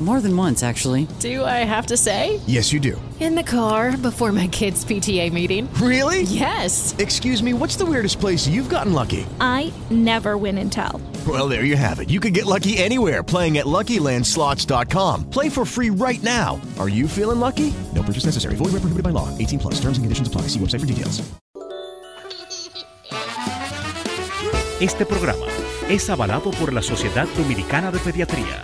More than once, actually. Do I have to say? Yes, you do. In the car before my kids' PTA meeting. Really? Yes. Excuse me, what's the weirdest place you've gotten lucky? I never win and tell. Well, there you have it. You can get lucky anywhere playing at LuckyLandSlots.com. Play for free right now. Are you feeling lucky? No purchase necessary. Void where prohibited by law. 18 plus. Terms and conditions apply. See website for details. Este programa es avalado por la Sociedad Dominicana de Pediatría.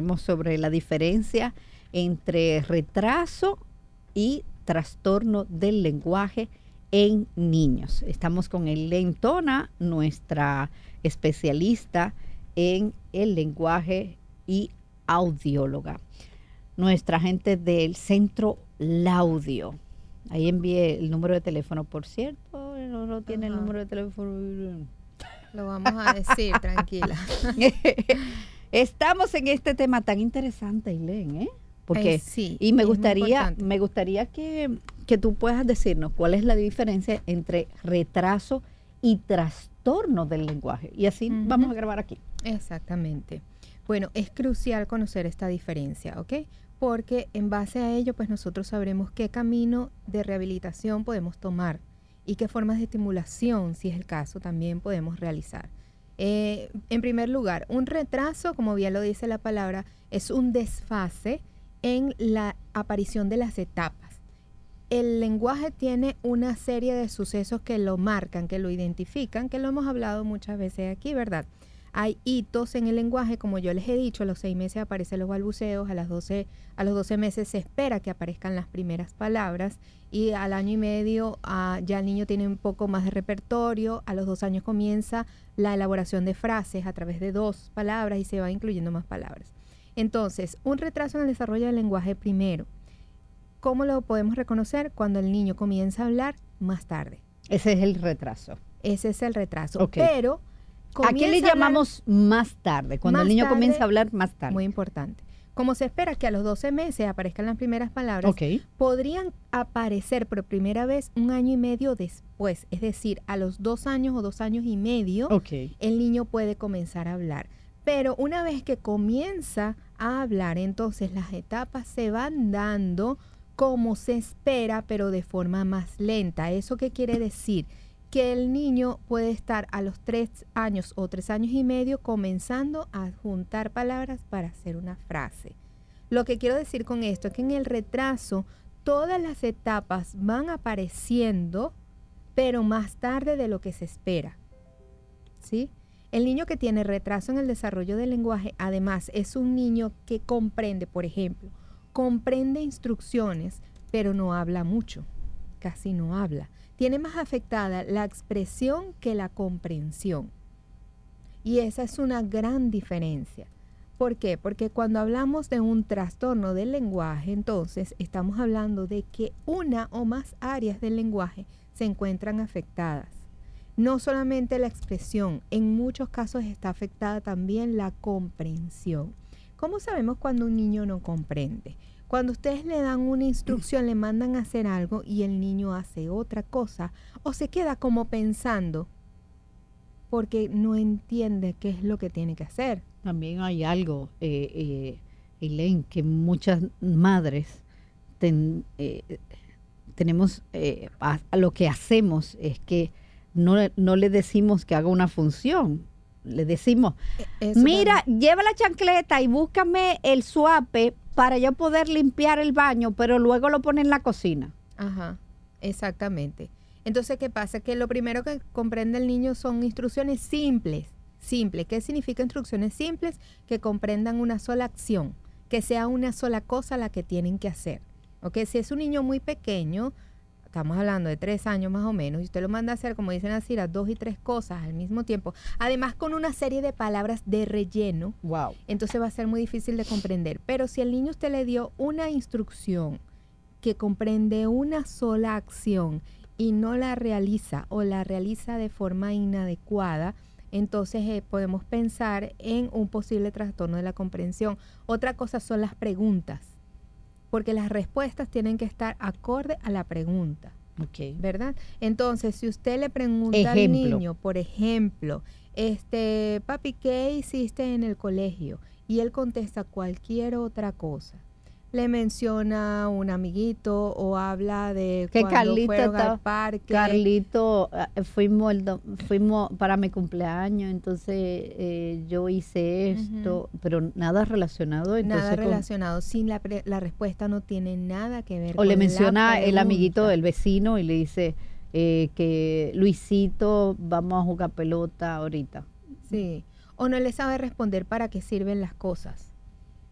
Hablaremos sobre la diferencia entre retraso y trastorno del lenguaje en niños. Estamos con Elaine Tona, nuestra especialista en el lenguaje y audióloga. Nuestra gente del centro Laudio. Ahí envié el número de teléfono, por cierto, no, no tiene el número de teléfono. Lo vamos a decir, tranquila. Estamos en este tema tan interesante, Ailén, ¿eh? Porque Ay, sí, y me gustaría, me gustaría que, que tú puedas decirnos cuál es la diferencia entre retraso y trastorno del lenguaje. Y así vamos a grabar aquí. Exactamente. Bueno, es crucial conocer esta diferencia, ¿ok? Porque en base a ello, pues nosotros sabremos qué camino de rehabilitación podemos tomar y qué formas de estimulación, si es el caso, también podemos realizar. Eh, en primer lugar, un retraso, como bien lo dice la palabra, es un desfase en la aparición de las etapas. El lenguaje tiene una serie de sucesos que lo marcan, que lo identifican, que lo hemos hablado muchas veces aquí, ¿verdad? Hay hitos en el lenguaje, como yo les he dicho, a los seis meses aparecen los balbuceos, a, las 12, a los 12 meses se espera que aparezcan las primeras palabras y al año y medio ah, ya el niño tiene un poco más de repertorio, a los dos años comienza la elaboración de frases a través de dos palabras y se va incluyendo más palabras. Entonces, un retraso en el desarrollo del lenguaje primero. ¿Cómo lo podemos reconocer? Cuando el niño comienza a hablar más tarde. Ese es el retraso. Ese es el retraso. Ok. Pero ¿A qué le hablar- llamamos más tarde? Cuando el niño tarde, comienza a hablar más tarde. Muy importante. Como se espera que a los 12 meses aparezcan las primeras palabras, podrían aparecer por primera vez un año y medio después. Es decir, a los dos años o dos años y medio, el niño puede comenzar a hablar. Pero una vez que comienza a hablar, entonces las etapas se van dando como se espera, pero de forma más lenta. ¿Eso qué quiere decir? Que el niño puede estar a los tres años o tres años y medio comenzando a juntar palabras para hacer una frase. Lo que quiero decir con esto es que en el retraso todas las etapas van apareciendo, pero más tarde de lo que se espera. ¿Sí? El niño que tiene retraso en el desarrollo del lenguaje, además, es un niño que comprende, por ejemplo, comprende instrucciones, pero no habla mucho, casi no habla. Tiene más afectada la expresión que la comprensión. Y esa es una gran diferencia. ¿Por qué? Porque cuando hablamos de un trastorno del lenguaje, entonces estamos hablando de que una o más áreas del lenguaje se encuentran afectadas. No solamente la expresión, en muchos casos está afectada también la comprensión. ¿Cómo sabemos cuando un niño no comprende? Cuando ustedes le dan una instrucción, le mandan a hacer algo y el niño hace otra cosa o se queda como pensando porque no entiende qué es lo que tiene que hacer. También hay algo, eh, eh, que muchas madres ten- eh, tenemos, eh, a, a lo que hacemos es que no, no le decimos que haga una función. Le decimos, Eso mira, lleva la chancleta y búscame el suape para yo poder limpiar el baño, pero luego lo pone en la cocina. Ajá, exactamente. Entonces, ¿qué pasa? Que lo primero que comprende el niño son instrucciones simples. Simples. ¿Qué significa instrucciones simples? Que comprendan una sola acción, que sea una sola cosa la que tienen que hacer. ¿Ok? Si es un niño muy pequeño, estamos hablando de tres años más o menos, y usted lo manda a hacer, como dicen así, las dos y tres cosas al mismo tiempo, además con una serie de palabras de relleno, Wow. entonces va a ser muy difícil de comprender. Pero si al niño usted le dio una instrucción que comprende una sola acción y no la realiza o la realiza de forma inadecuada, entonces eh, podemos pensar en un posible trastorno de la comprensión. Otra cosa son las preguntas, porque las respuestas tienen que estar acorde a la pregunta. Ok. ¿verdad? Entonces, si usted le pregunta Ejemplo. al niño, por ejemplo, este, papi, ¿qué hiciste en el colegio? Y él contesta cualquier otra cosa. Le menciona un amiguito o habla de Que cuando Carlito fueron al parque. Carlito, eh, fuimos, el do- fuimos para mi cumpleaños, entonces eh, yo hice esto, pero nada relacionado. Entonces nada con- relacionado. Sin la, pre- la respuesta no tiene nada que ver o le con menciona el amiguito del vecino y le dice eh, que Luisito, vamos a jugar pelota ahorita. Sí. O no le sabe responder para qué sirven las cosas.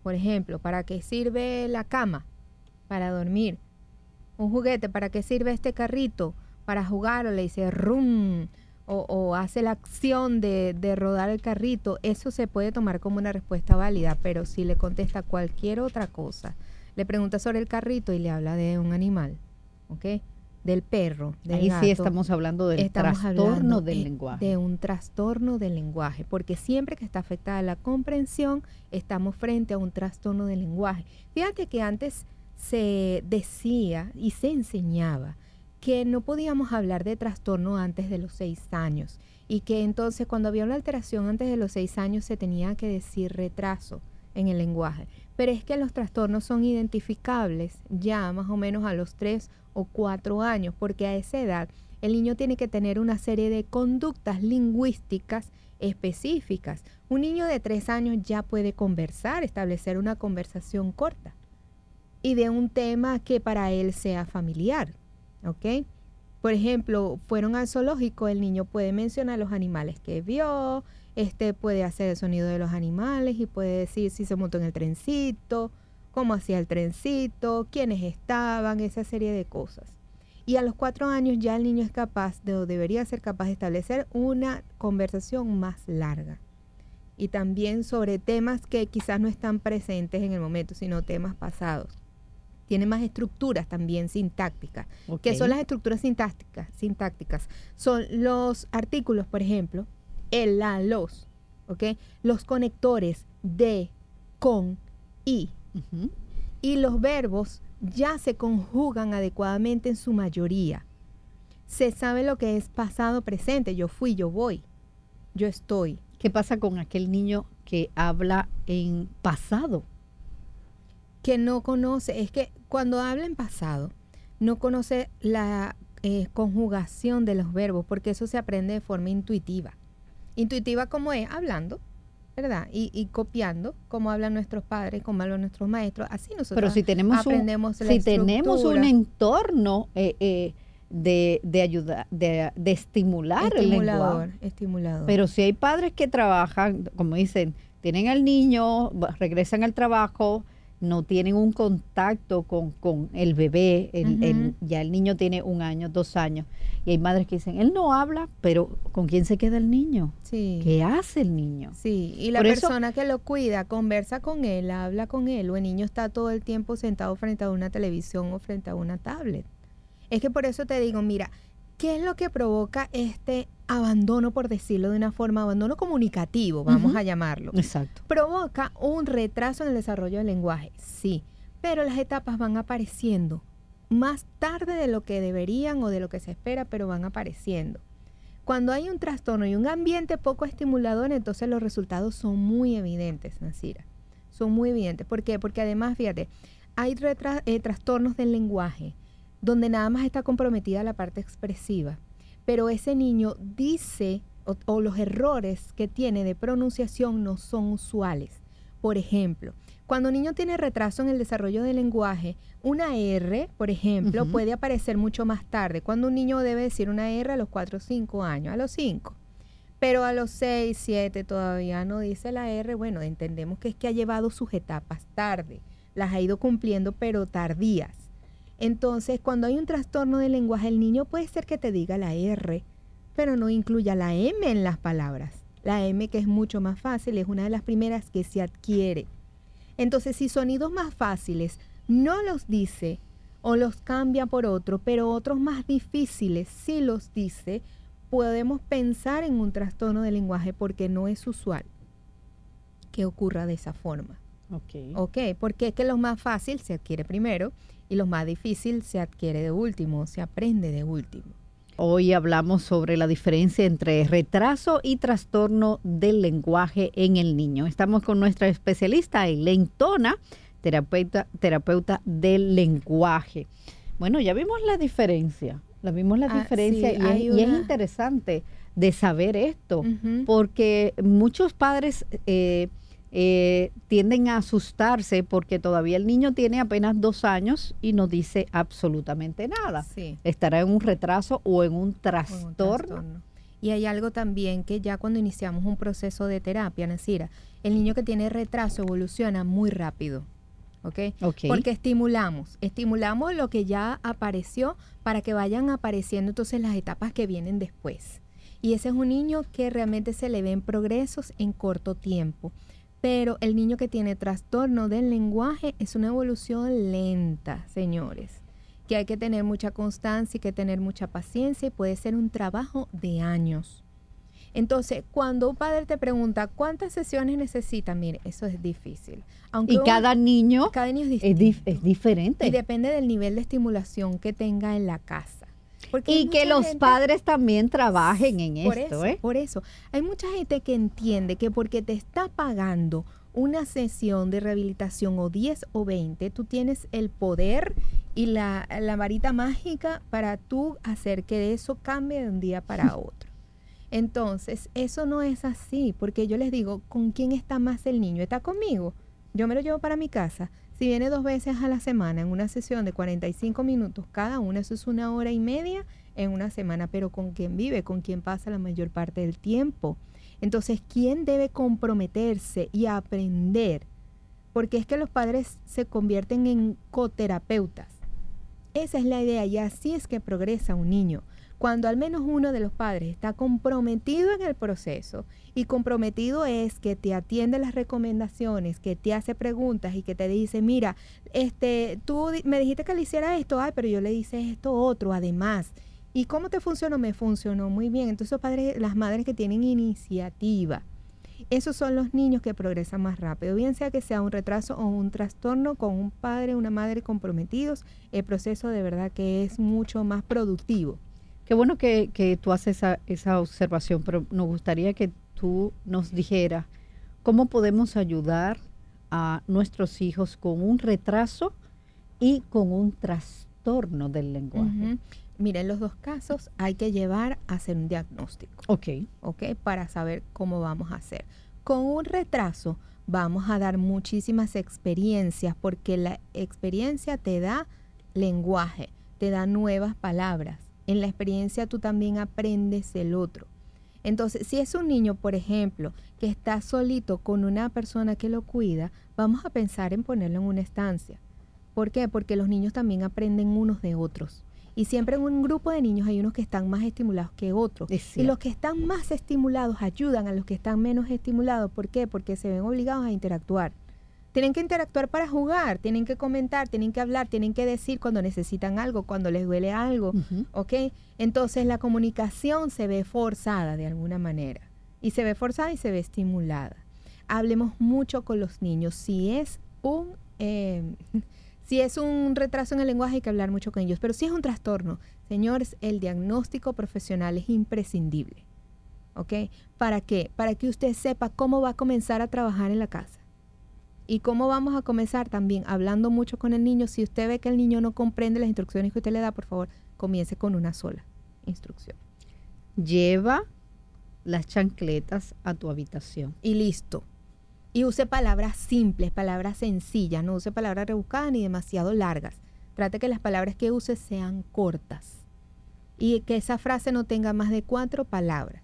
Por ejemplo, ¿para qué sirve la cama? Para dormir. Un juguete, ¿para qué sirve este carrito? Para jugar o le dice rum o, hace la acción de, de rodar el carrito. Eso se puede tomar como una respuesta válida, pero si le contesta cualquier otra cosa, le pregunta sobre el carrito y le habla de un animal, ¿ok? Del perro. Del Ahí sí estamos hablando del estamos trastorno hablando del de- lenguaje. De un trastorno del lenguaje, porque siempre que está afectada la comprensión, estamos frente a un trastorno del lenguaje. Fíjate que antes se decía y se enseñaba que no podíamos hablar de trastorno antes de los seis años y que entonces cuando había una alteración antes de los seis años se tenía que decir retraso en el lenguaje. Pero es que los trastornos son identificables ya más o menos a los tres o cuatro años, porque a esa edad el niño tiene que tener una serie de conductas lingüísticas específicas. Un niño de tres años ya puede conversar, establecer una conversación corta y de un tema que para él sea familiar, ¿ok? Por ejemplo, fueron al zoológico, el niño puede mencionar los animales que vio, este puede hacer el sonido de los animales y puede decir si se montó en el trencito, cómo hacía el trencito, quiénes estaban, esa serie de cosas. Y a los cuatro años ya el niño es capaz de, o debería ser capaz de establecer una conversación más larga. Y también sobre temas que quizás no están presentes en el momento, sino temas pasados. Tiene más estructuras también sintácticas. ¿Qué son Ok. las estructuras sintácticas? Sintácticas. Son los artículos, por ejemplo, el, la, los, ¿ok? Los conectores de, con, y. Y los verbos ya se conjugan adecuadamente en su mayoría. Se sabe lo que es pasado presente. Yo fui, yo voy, yo estoy. ¿Qué pasa con aquel niño que habla en pasado? que no conoce, es que cuando habla en pasado, no conoce la eh, conjugación de los verbos, porque eso se aprende de forma intuitiva. Intuitiva como es, hablando, ¿verdad? Y, y copiando, como hablan nuestros padres, como hablan nuestros maestros, así nosotros Pero si tenemos un, aprendemos la si tenemos un entorno eh, eh, de, de ayuda, de, de estimular el lenguaje. estimulador. Pero si hay padres que trabajan, como dicen, tienen al niño, regresan al trabajo, no tienen un contacto con, con el bebé, el- el- ya el niño tiene un año, dos años, y hay madres que dicen, él no habla, pero ¿con quién se queda el niño? sí. ¿Qué hace el niño? Sí, y la Por eso- persona que lo cuida conversa con él, habla con él, o el niño está todo el tiempo sentado frente a una televisión o frente a una tablet. Es que por eso te digo, mira, ¿qué es lo que provoca este abandono, por decirlo de una forma, abandono comunicativo, vamos a llamarlo? Exacto. Provoca un retraso en el desarrollo del lenguaje, sí, pero las etapas van apareciendo más tarde de lo que deberían o de lo que se espera, pero van apareciendo. Cuando hay un trastorno y un ambiente poco estimulador, entonces los resultados son muy evidentes, Nasira. son muy evidentes. ¿Por qué? Porque además, fíjate, hay eh, trastornos del lenguaje donde nada más está comprometida la parte expresiva, pero ese niño dice o, o los errores que tiene de pronunciación no son usuales. Por ejemplo, cuando un niño tiene retraso en el desarrollo del lenguaje, una R, por ejemplo, puede aparecer mucho más tarde. Cuando un niño debe decir una R a los 4 o 5 años, a los 5. Pero a los 6, 7 todavía no dice la R. Bueno, entendemos que es que ha llevado sus etapas tarde. Las ha ido cumpliendo, pero tardías. Entonces, cuando hay un trastorno del lenguaje, el niño puede ser que te diga la R, pero no incluya la M en las palabras. La M, que es mucho más fácil, es una de las primeras que se adquiere. Entonces, si sonidos más fáciles no los dice o los cambia por otro, pero otros más difíciles sí los dice, podemos pensar en un trastorno del lenguaje porque no es usual que ocurra de esa forma. Ok. Ok, porque es que los más fácil se adquiere primero y los más difícil se adquiere de último, se aprende de último. Hoy hablamos sobre la diferencia entre retraso y trastorno del lenguaje en el niño. Estamos con nuestra especialista, Elaine Tona, terapeuta, terapeuta del lenguaje. Bueno, ya vimos la diferencia, la vimos la Ah, diferencia sí, y, es, y interesante de saber esto, porque muchos padres eh, eh, tienden a asustarse porque todavía el niño tiene apenas dos años y no dice absolutamente nada. Sí. Estará en un retraso o en un o en un trastorno. Y hay algo también que ya cuando iniciamos un proceso de terapia, Nasira, el niño que tiene retraso evoluciona muy rápido. Porque estimulamos, estimulamos lo que ya apareció para que vayan apareciendo entonces las etapas que vienen después. Y ese es un niño que realmente se le ven progresos en corto tiempo. Pero el niño que tiene trastorno del lenguaje es una evolución lenta, señores. Que hay que tener mucha constancia y que tener mucha paciencia y puede ser un trabajo de años. Entonces, cuando un padre te pregunta cuántas sesiones necesita, mire, eso es difícil. Aunque Y un- cada niño cada niño es es, dif- distinto. es diferente. Y depende del nivel de estimulación que tenga en la casa. Porque Y que los gente- padres también trabajen en por esto, eso, ¿eh? Por eso, hay mucha gente que entiende que porque te está pagando una sesión de rehabilitación o 10 o 20, tú tienes el poder y la, la varita mágica para tú hacer que eso cambie de un día para otro. Entonces, eso no es así, porque yo les digo, ¿con quién está más el niño? ¿Está conmigo? Yo me lo llevo para mi casa. Si viene dos veces a la semana en una sesión de 45 minutos cada una, eso es una hora y media en una semana, pero con quién vive, con quién pasa la mayor parte del tiempo. Entonces, ¿quién debe comprometerse y aprender? Porque es que los padres se convierten en coterapeutas. Esa es la idea y así es que progresa un niño. Cuando al menos uno de los padres está comprometido en el proceso y comprometido es que te atiende las recomendaciones, que te hace preguntas y que te dice, mira, este, tú me dijiste que le hiciera esto, ay, pero yo le hice esto otro, además. ¿Y cómo te funcionó? Me funcionó muy bien. Entonces, padres, las madres que tienen iniciativa, esos son los niños que progresan más rápido, bien sea que sea un retraso o un trastorno con un padre, una madre comprometidos, el proceso de verdad que es mucho más productivo. Qué bueno que, que tú haces esa, esa observación, pero nos gustaría que tú nos dijeras cómo podemos ayudar a nuestros hijos con un retraso y con un trastorno del lenguaje. Ujú. Mira, en los dos casos hay que llevar a hacer un diagnóstico. Ok. ¿ok? Para saber cómo vamos a hacer. Con un retraso vamos a dar muchísimas experiencias porque la experiencia te da lenguaje, te da nuevas palabras. En la experiencia tú también aprendes el otro. Entonces, si es un niño, por ejemplo, que está solito con una persona que lo cuida, vamos a pensar en ponerlo en una estancia. ¿Por qué? Porque los niños también aprenden unos de otros. Y siempre en un grupo de niños hay unos que están más estimulados que otros. Es Y los que están más estimulados ayudan a los que están menos estimulados. ¿Por qué? Porque se ven obligados a interactuar. Tienen que interactuar para jugar, tienen que comentar, tienen que hablar, tienen que decir cuando necesitan algo, cuando les duele algo. ¿ok? Entonces la comunicación se ve forzada de alguna manera. Y se ve forzada y se ve estimulada. Hablemos mucho con los niños. Si es un... eh, si es un retraso en el lenguaje hay que hablar mucho con ellos, pero si es un trastorno, señores, el diagnóstico profesional es imprescindible. ¿Ok? ¿Para qué? Para que usted sepa cómo va a comenzar a trabajar en la casa. ¿Y cómo vamos a comenzar? También hablando mucho con el niño. Si usted ve que el niño no comprende las instrucciones que usted le da, por favor, comience con una sola instrucción. Lleva las chancletas a tu habitación. Y listo. Y use palabras simples, palabras sencillas. No use palabras rebuscadas ni demasiado largas. Trate que las palabras que use sean cortas. Y que esa frase no tenga más de cuatro palabras.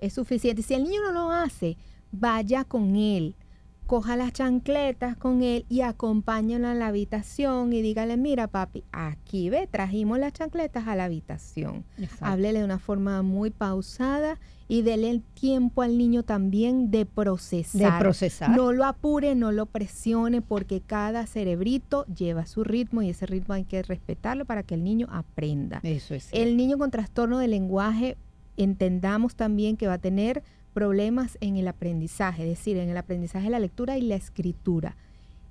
Es suficiente. Si el niño no lo hace, vaya con él coja las chancletas con él y acompáñalo a la habitación y dígale, mira papi, aquí ve, trajimos las chancletas a la habitación. Exacto. Háblele de una forma muy pausada y dele el tiempo al niño también de procesar. De procesar. No lo apure, no lo presione porque cada cerebrito lleva su ritmo y ese ritmo hay que respetarlo para que el niño aprenda. Eso es. El niño con trastorno de lenguaje entendamos también que va a tener problemas en el aprendizaje, es decir, en el aprendizaje de la lectura y la escritura.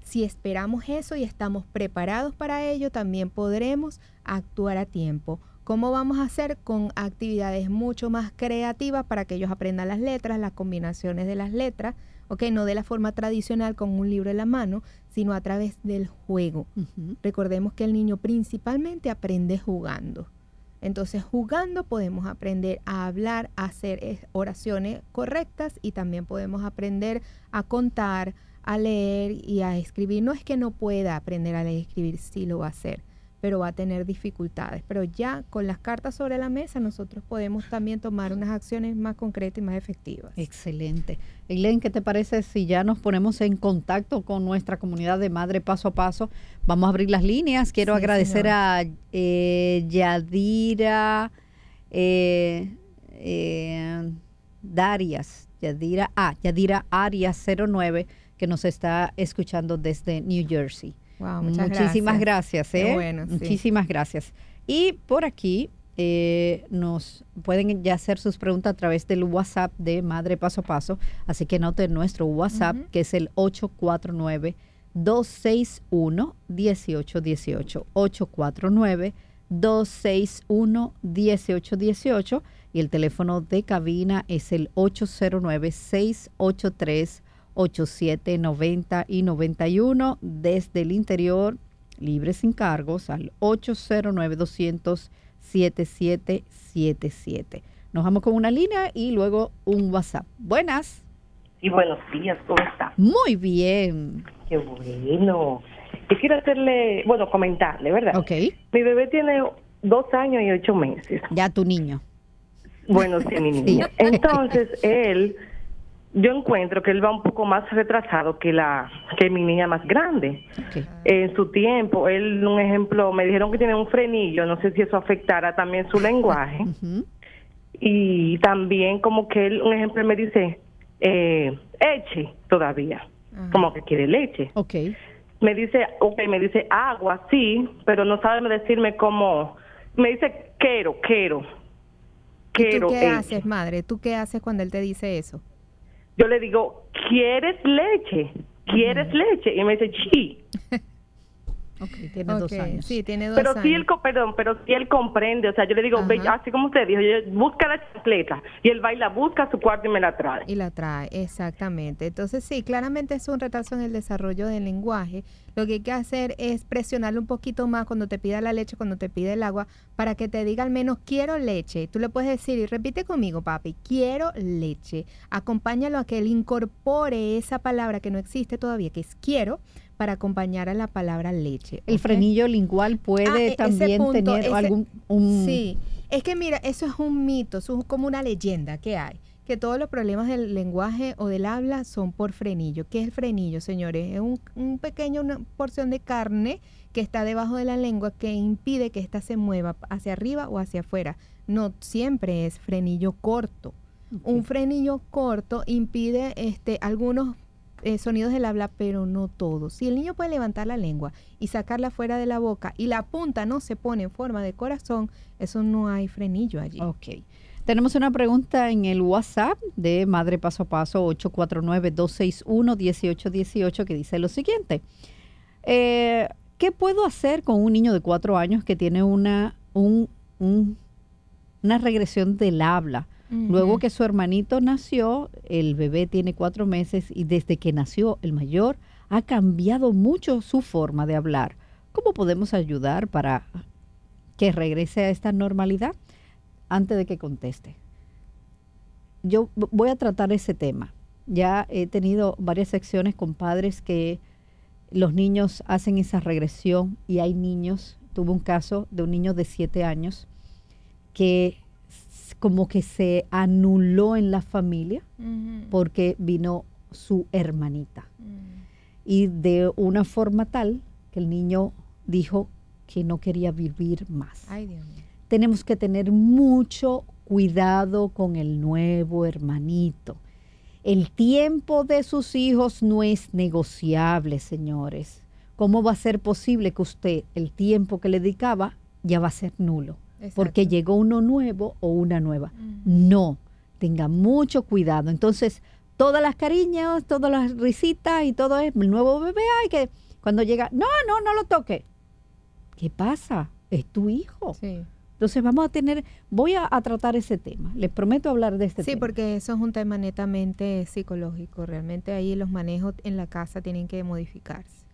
Si esperamos eso y estamos preparados para ello, también podremos actuar a tiempo. ¿Cómo vamos a hacer? Con actividades mucho más creativas para que ellos aprendan las letras, las combinaciones de las letras, ¿ok? No de la forma tradicional con un libro en la mano, sino a través del juego. Recordemos que el niño principalmente aprende jugando. Entonces, jugando podemos aprender a hablar, a hacer oraciones correctas y también podemos aprender a contar, a leer y a escribir. No es que no pueda aprender a leer y escribir, sí lo va a hacer, pero va a tener dificultades. Pero ya con las cartas sobre la mesa, nosotros podemos también tomar unas acciones más concretas y más efectivas. Excelente. Eileen, ¿qué te parece si ya nos ponemos en contacto con nuestra comunidad de Madre Paso a Paso? Vamos a abrir las líneas. Quiero Sí, agradecer señor. a eh, Yadira eh, eh, Darias, Yadira, ah, Yadira Arias 09, que nos está escuchando desde New Jersey. Wow, muchas Muchísimas gracias. ¿eh? bueno, sí. Muchísimas gracias. Y por aquí eh, nos pueden ya hacer sus preguntas a través del WhatsApp de Madre Paso a Paso. Así que noten nuestro WhatsApp, que es el 849 261 1818 849 261 1818 y el teléfono de cabina es el 809 683 8790 y 91 desde el interior, libre sin cargos, al 809-200-7777. Nos vamos con una línea y luego un WhatsApp. Buenas. Sí, buenos días, ¿cómo está? Muy bien. Qué bueno. Yo quiero hacerle, bueno, comentarle, ¿verdad? Ok. Mi bebé tiene dos años y ocho meses. Ya tu niño. Bueno, sí, mi niño. Entonces, él, yo encuentro que él va un poco más retrasado que la que mi niña más grande. En su tiempo, él, un ejemplo, me dijeron que tiene un frenillo, no sé si eso afectará también su lenguaje. Y también como que él, un ejemplo, me dice, eh, eche todavía, como que quiere leche. Ok. Me dice, ok, me dice agua, sí, pero no sabe decirme cómo, me dice quiero, quiero, ¿Y quiero. ¿Tú qué haces, madre? ¿Tú qué haces cuando él te dice eso? Yo le digo, ¿quieres leche? ¿Quieres leche? Y me dice, sí. Ok, tiene dos años. Sí, tiene dos Pero años. si él, co- perdón, pero si él comprende, o sea, yo le digo, ve, así como usted dijo, yo, busca la chancleta y él va y la busca a su cuarto y me la trae. Y la trae, exactamente. Entonces, sí, claramente es un retraso en el desarrollo del lenguaje. Lo que hay que hacer es presionarle un poquito más cuando te pida la leche, cuando te pide el agua, para que te diga al menos quiero leche. Tú le puedes decir, y repite conmigo, papi, quiero leche. Acompáñalo a que él incorpore esa palabra que no existe todavía, que es quiero, para acompañar a la palabra leche. El frenillo lingual Ah, puede e- ese también punto, tener ese- algún... un- Sí, es que mira, eso es un mito, eso es como una leyenda que hay, que todos los problemas del lenguaje o del habla son por frenillo. ¿Qué es el frenillo, señores? Es un, un pequeño, una porción de carne que está debajo de la lengua que impide que ésta se mueva hacia arriba o hacia afuera. No siempre es frenillo corto. Un frenillo corto impide este, algunos eh, sonidos del habla, pero no todos. Si el niño puede levantar la lengua y sacarla fuera de la boca y la punta no se pone en forma de corazón, eso no hay frenillo allí. Ok. Tenemos una pregunta en el WhatsApp de Madre Paso a Paso 849-261-1818 que dice lo siguiente. Eh, ¿Qué puedo hacer con un niño de cuatro años que tiene una, un- un- una regresión del habla? Luego que su hermanito nació, el bebé tiene cuatro meses y desde que nació el mayor ha cambiado mucho su forma de hablar. ¿Cómo podemos ayudar para que regrese a esta normalidad? Antes de que conteste. Yo voy a tratar ese tema. Ya he tenido varias secciones con padres que los niños hacen esa regresión y hay niños, tuve un caso de un niño de siete años que como que se anuló en la familia porque vino su hermanita. Y de una forma tal que el niño dijo que no quería vivir más. Ay, Dios mío. Tenemos que tener mucho cuidado con el nuevo hermanito. El tiempo de sus hijos no es negociable, señores. ¿Cómo va a ser posible que usted el tiempo que le dedicaba ya va a ser nulo? Porque llegó uno nuevo o una nueva. No, tenga mucho cuidado. Entonces, todas las cariñas, todas las risitas y todo es el nuevo bebé, hay que cuando llega, no, no, no lo toque. ¿Qué pasa? Es tu hijo. Entonces vamos a tener, voy a, a tratar ese tema. Les prometo hablar de este Sí, tema. porque eso es un tema netamente psicológico. Realmente ahí los manejos en la casa tienen que modificarse.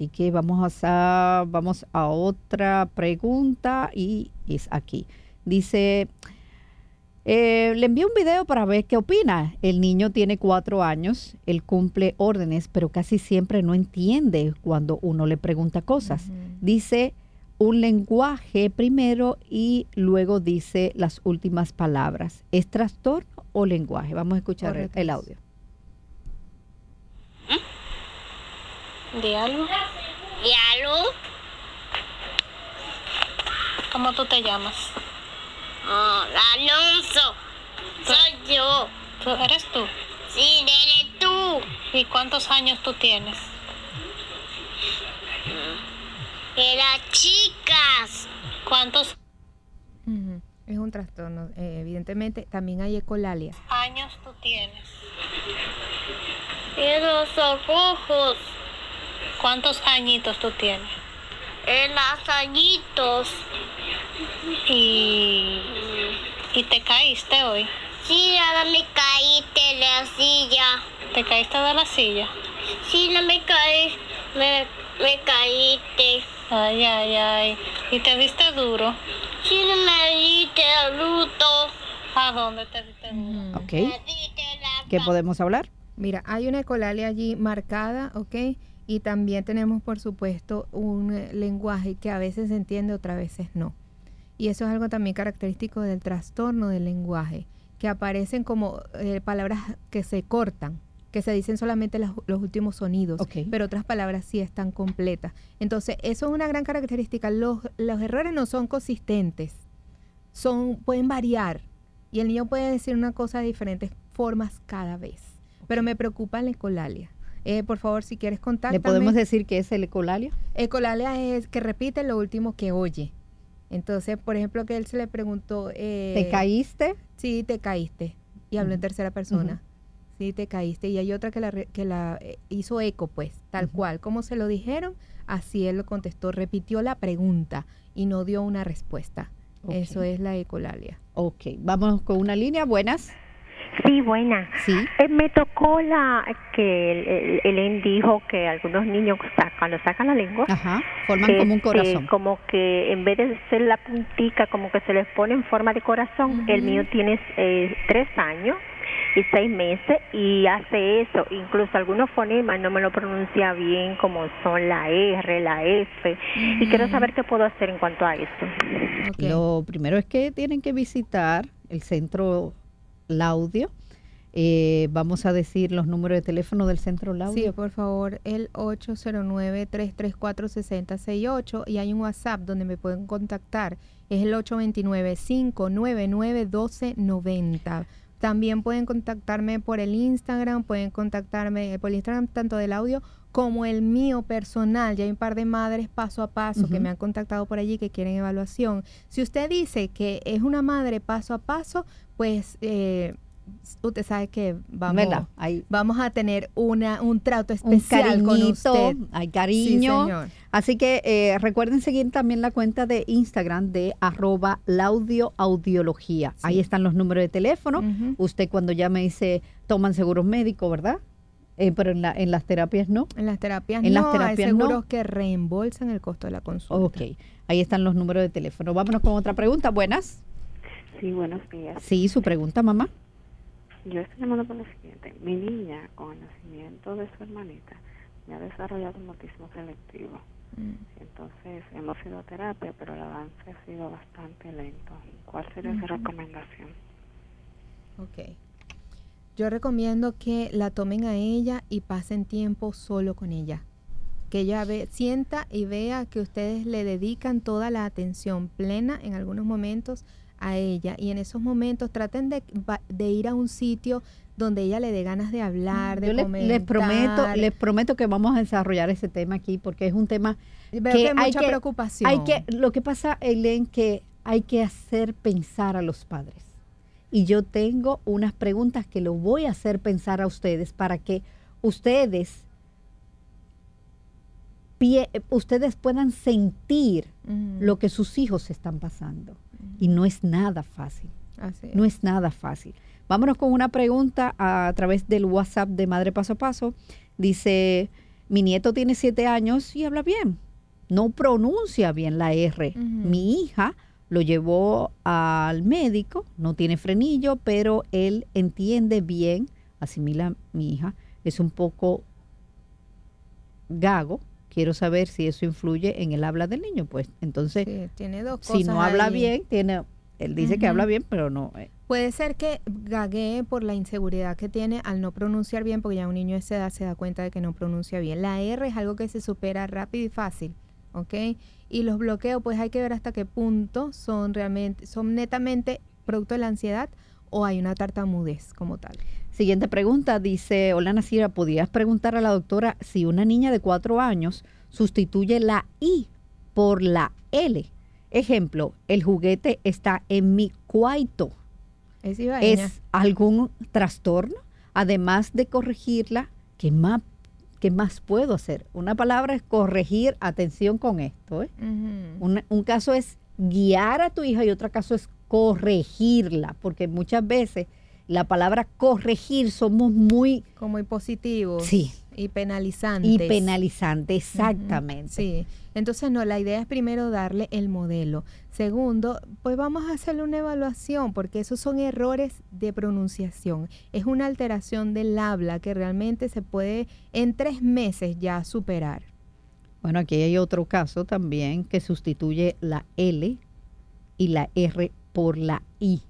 Así que vamos a, vamos a otra pregunta y es aquí. Dice, eh, le envío un video para ver qué opina. El niño tiene cuatro años, él cumple órdenes, pero casi siempre no entiende cuando uno le pregunta cosas. Dice un lenguaje primero y luego dice las últimas palabras. ¿Es trastorno o lenguaje? Vamos a escuchar el- el audio. Diálogo. Diálogo. ¿Cómo tú te llamas? Alonso. Soy yo. ¿Tú eres tú? Sí, eres tú. ¿Y cuántos años tú tienes? De las chicas. ¿Cuántos. Es un trastorno. eh, evidentemente, también hay ecolalia. años tú tienes? De los ojos. ¿Cuántos añitos tú tienes? En los añitos. ¿Y, ¿Y te caíste hoy? Sí, nada me caí de la silla. ¿Te caíste de la silla? Sí, no me caí. Me, me caíste. Ay, ay, ay. ¿Y te diste duro? Sí, no me diste luto. ¿A dónde te diste duro? ¿Ok? ¿Qué podemos hablar? Mira, hay una ecolalia allí marcada, ¿ok? Y también tenemos, por supuesto, un eh, lenguaje que a veces se entiende, otras veces no. Y eso es algo también característico del trastorno del lenguaje, que aparecen como eh, palabras que se cortan, que se dicen solamente los últimos sonidos, pero otras palabras sí están completas. Entonces, eso es una gran característica. Los, los errores no son consistentes, son, pueden variar. Y el niño puede decir una cosa de diferentes formas cada vez. Pero me preocupa la ecolalia. Eh, por favor, si quieres contáctame. ¿Le podemos decir que es el ecolalia? Ecolalia es que repite lo último que oye. Entonces, por ejemplo, que él se le preguntó... eh, ¿Te caíste? Sí, te caíste. Y habló en Ujú. tercera persona. Sí, te caíste. Y hay otra que la, que la eh, hizo eco, pues, tal cual. Como se lo dijeron, así él lo contestó. Repitió la pregunta y no dio una respuesta. Eso es la ecolalia. Ok, vamos con una línea. Buenas. Sí, buena. Sí. Eh, me tocó la que el- el- Elen dijo que algunos niños cuando sacan la lengua, Ajá, forman como un este, corazón. como que en vez de ser la puntica, como que se les pone en forma de corazón. El mío tiene eh, tres años y seis meses y hace eso. Incluso algunos fonemas no me lo pronuncia bien, como son la R, la F. Y quiero saber qué puedo hacer en cuanto a eso. Lo primero es que tienen que visitar el centro Laudio. Eh, vamos a decir los números de teléfono del centro Laudio. Sí, por favor, el 809-334-6068 y hay un WhatsApp donde me pueden contactar. Es el 829-599-1290. También pueden contactarme por el Instagram, pueden contactarme por el Instagram tanto del audio como el mío personal. Ya hay un par de madres paso a paso que me han contactado por allí que quieren evaluación. Si usted dice que es una madre paso a paso, pues eh, usted sabe que vamos, ¿Verdad? Hay- vamos a tener una, un trato un especial con cariñito, usted. hay cariño. Sí, señor. Así que eh, recuerden seguir también la cuenta de Instagram de arroba laudio audiología. Ahí están los números de teléfono. Usted cuando llame dice, toman seguros médicos, ¿verdad? Eh, pero en, la, en las terapias no. En las terapias En no, las terapias hay no. seguros que reembolsan el costo de la consulta. Ok, ahí están los números de teléfono. Vámonos con otra pregunta. Buenas. Sí, buenos días. Sí, su pregunta, mamá. Yo estoy llamando por lo siguiente. Mi niña, con el nacimiento de su hermanita, me ha desarrollado un autismo selectivo. Entonces, hemos ido a terapia, pero el avance ha sido bastante lento. ¿Cuál sería su recomendación? Ok. Yo recomiendo que la tomen a ella y pasen tiempo solo con ella. Que ella ve, sienta y vea que ustedes le dedican toda la atención plena en algunos momentos a ella. Y en esos momentos traten de, ir a un sitio donde ella le dé ganas de hablar, de Yo les, les prometo, comentar. les prometo que vamos a desarrollar ese tema aquí porque es un tema que hay mucha preocupación. Hay que, lo que pasa, Elen, que hay que hacer pensar a los padres. Y yo tengo unas preguntas que lo voy a hacer pensar a ustedes para que ustedes pie- ustedes puedan sentir lo que sus hijos están pasando. Y no es nada fácil. Así es. No es nada fácil. Vámonos con una pregunta a, través del WhatsApp de Madre Paso a Paso. Dice, mi nieto tiene siete años y habla bien. No pronuncia bien la R. Mi hija lo llevó al médico, no tiene frenillo, pero él entiende bien, asimila mi hija, es un poco gago. Quiero saber si eso influye en el habla del niño. Pues entonces, Sí, tiene dos si no cosas habla bien, tiene, él dice que habla bien, pero no. eh, Puede ser que gaguee por la inseguridad que tiene al no pronunciar bien, porque ya un niño de esa edad se da cuenta de que no pronuncia bien. La R es algo que se supera rápido y fácil, ¿ok? Y los bloqueos, pues hay que ver hasta qué punto son realmente, son netamente producto de la ansiedad o hay una tartamudez como tal. Siguiente pregunta, dice, hola Nasira, ¿podrías preguntar a la doctora si una niña de cuatro años sustituye la I por la L? Ejemplo, el juguete está en mi cuarto. Es, ibaeña. ¿Es algún trastorno? Además de corregirla, ¿qué más, ¿qué más puedo hacer? Una palabra es corregir, atención con esto. ¿eh? Un, un caso es guiar a tu hija y otro caso es corregirla, porque muchas veces la palabra corregir somos muy... Como muy positivos. Sí. Y penalizantes. Y penalizante, exactamente. Sí, entonces no, la idea es primero darle el modelo. Segundo, pues vamos a hacerle una evaluación porque esos son errores de pronunciación. Es una alteración del habla que realmente se puede en tres meses ya superar. Bueno, aquí hay otro caso también que sustituye la L y la R por la I.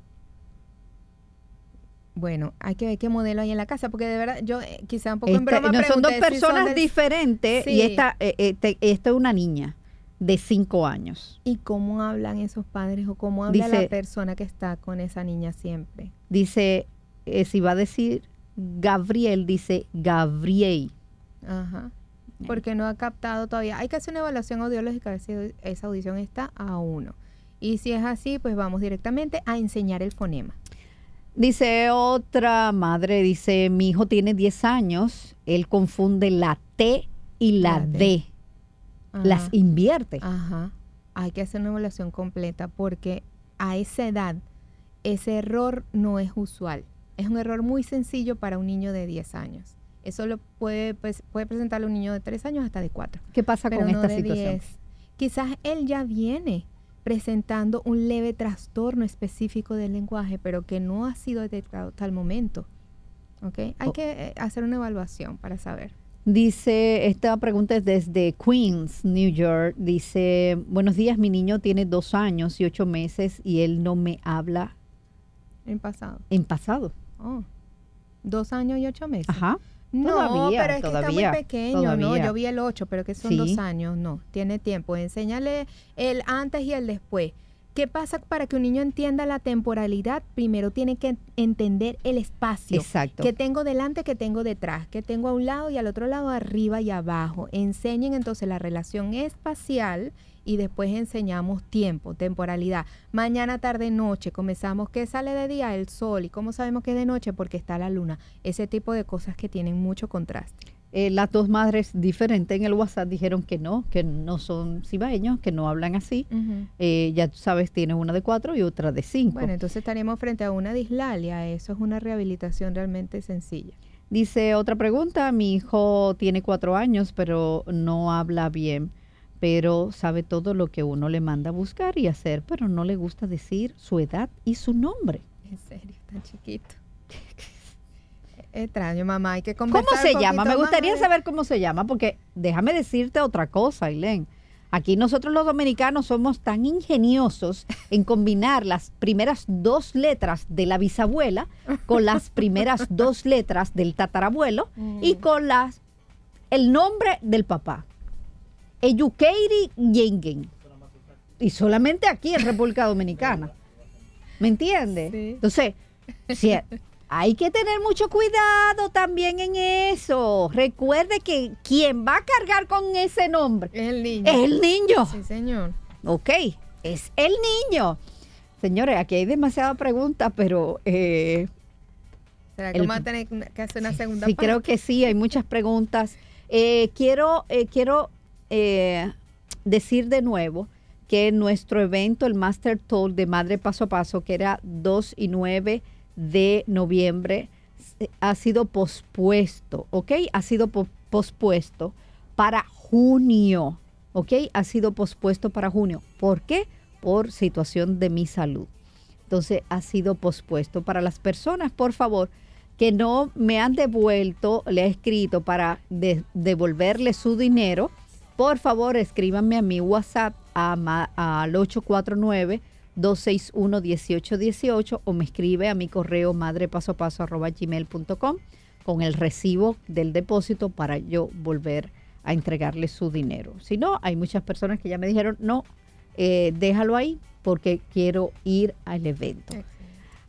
Bueno, hay que ver qué modelo hay en la casa porque de verdad yo eh, quizá un poco en Esta- broma no, son dos pregunté si son personas diferentes y esta, eh, eh, te- esta es una niña de cinco años. ¿Y cómo hablan esos padres o cómo habla la Dice- persona que está con esa niña siempre? Dice, eh, si va a decir Gabriel, dice Gabriel. Ajá. Porque no ha captado todavía. Hay que hacer una evaluación audiológica a ver si esa audición está a uno. Y si es así, pues vamos directamente a enseñar el fonema. Dice otra madre, dice, mi hijo tiene 10 años, él confunde la T y la, La D. D. Las invierte. Ajá. Hay que hacer una evaluación completa porque a esa edad ese error no es usual. Es un error muy sencillo para un niño de 10 años. Eso lo puede, pues, puede presentarle un niño de 3 años hasta de 4. ¿Qué pasa pero con no esta de situación? 10. Quizás él ya viene presentando un leve trastorno específico del lenguaje, pero que no ha sido detectado hasta el momento. ¿Ok? Hay Oh. que eh, hacer una evaluación para saber. Dice, esta pregunta es desde Queens, New York. Dice, buenos días, mi niño tiene dos años y ocho meses y él no me habla En pasado. en pasado. Oh. Dos años y ocho meses. Ajá. No, Todavía, pero es que está muy pequeño, ¿no? Yo vi el 8, pero que son Sí. dos años, no, tiene tiempo. Enséñale el antes y el después. ¿Qué pasa para que un niño entienda la temporalidad? Primero tiene que entender el espacio. Exacto. Que tengo delante, que tengo detrás, que tengo a un lado y al otro lado, arriba y abajo. Enseñen entonces la relación espacial y después enseñamos tiempo, temporalidad. Mañana, tarde, noche, comenzamos que sale de día el sol y cómo sabemos que es de noche porque está la luna. Ese tipo de cosas que tienen mucho contraste. Eh, las dos madres diferentes en el WhatsApp dijeron que no, que no son cibaeños, que no hablan así. Eh, ya tú sabes, tienes una de cuatro y otra de cinco. Bueno, entonces estaríamos frente a una dislalia. Eso es una rehabilitación realmente sencilla. Dice otra pregunta, mi hijo tiene cuatro años, pero no habla bien, pero sabe todo lo que uno le manda a buscar y hacer, pero no le gusta decir su edad y su nombre. En serio, tan chiquito. Extraño, mamá, hay que conversar ¿Cómo se llama? Me gustaría más. saber cómo se llama, porque déjame decirte otra cosa, Ailén. Aquí nosotros los dominicanos somos tan ingeniosos en combinar las primeras dos letras de la bisabuela con las primeras dos letras del tatarabuelo y con las el nombre del papá. Eyukeiri Yengen. Y solamente aquí en República Dominicana. ¿Me entiendes? Entonces, si hay que tener mucho cuidado también en eso. Recuerde que quien va a cargar con ese nombre es el niño. Es el niño. Sí, señor. Ok, es el niño. Señores, aquí hay demasiadas preguntas, pero eh, ¿Será que El- vamos a tener que hacer una segunda sí, parte? creo que sí, hay muchas preguntas. Eh, quiero eh, quiero eh, decir de nuevo que nuestro evento, el Master Talk de Madre Paso a Paso, que era 2 y 9 de noviembre, se- ha sido pospuesto, ¿ok? Ha sido po- pospuesto para junio, ¿ok? Ha sido pospuesto para junio. ¿Por qué? Por situación de mi salud. Entonces ha sido pospuesto. Para las personas, por favor, que no me han devuelto, le he escrito para de- devolverle su dinero, por favor escríbanme a mi WhatsApp a al 849-261-1818 o me escribe a mi correo madrepasopaso.gmail.com con el recibo del depósito para yo volver a entregarle su dinero. Si no, hay muchas personas que ya me dijeron, no, eh, déjalo ahí porque quiero ir al evento.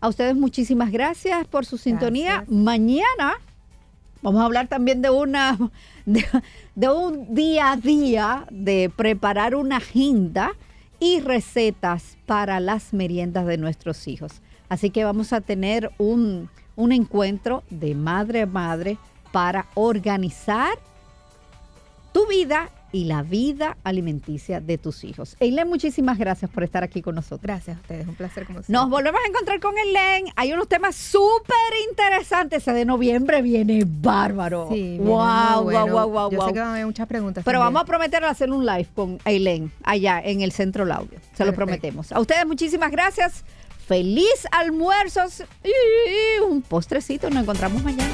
A ustedes muchísimas gracias por su sintonía. Mañana vamos a hablar también de una de, un día a día de preparar una agenda y recetas para las meriendas de nuestros hijos. Así que vamos a tener un, un encuentro de madre a madre para organizar tu vida y la vida alimenticia de tus hijos. Eileen, muchísimas gracias por estar aquí con nosotros. Gracias a ustedes, un placer como siempre. Nos volvemos a encontrar con Eileen. Hay unos temas súper interesantes. Ese de noviembre viene bárbaro. Sí, wow, muy wow, bueno. wow, wow, Yo wow. sé que van a haber muchas preguntas. Pero también. vamos a prometer hacer un live con Eileen allá en el Centro Laudio. Se lo prometemos. A ustedes muchísimas gracias. Feliz almuerzos y un postrecito. Nos encontramos mañana.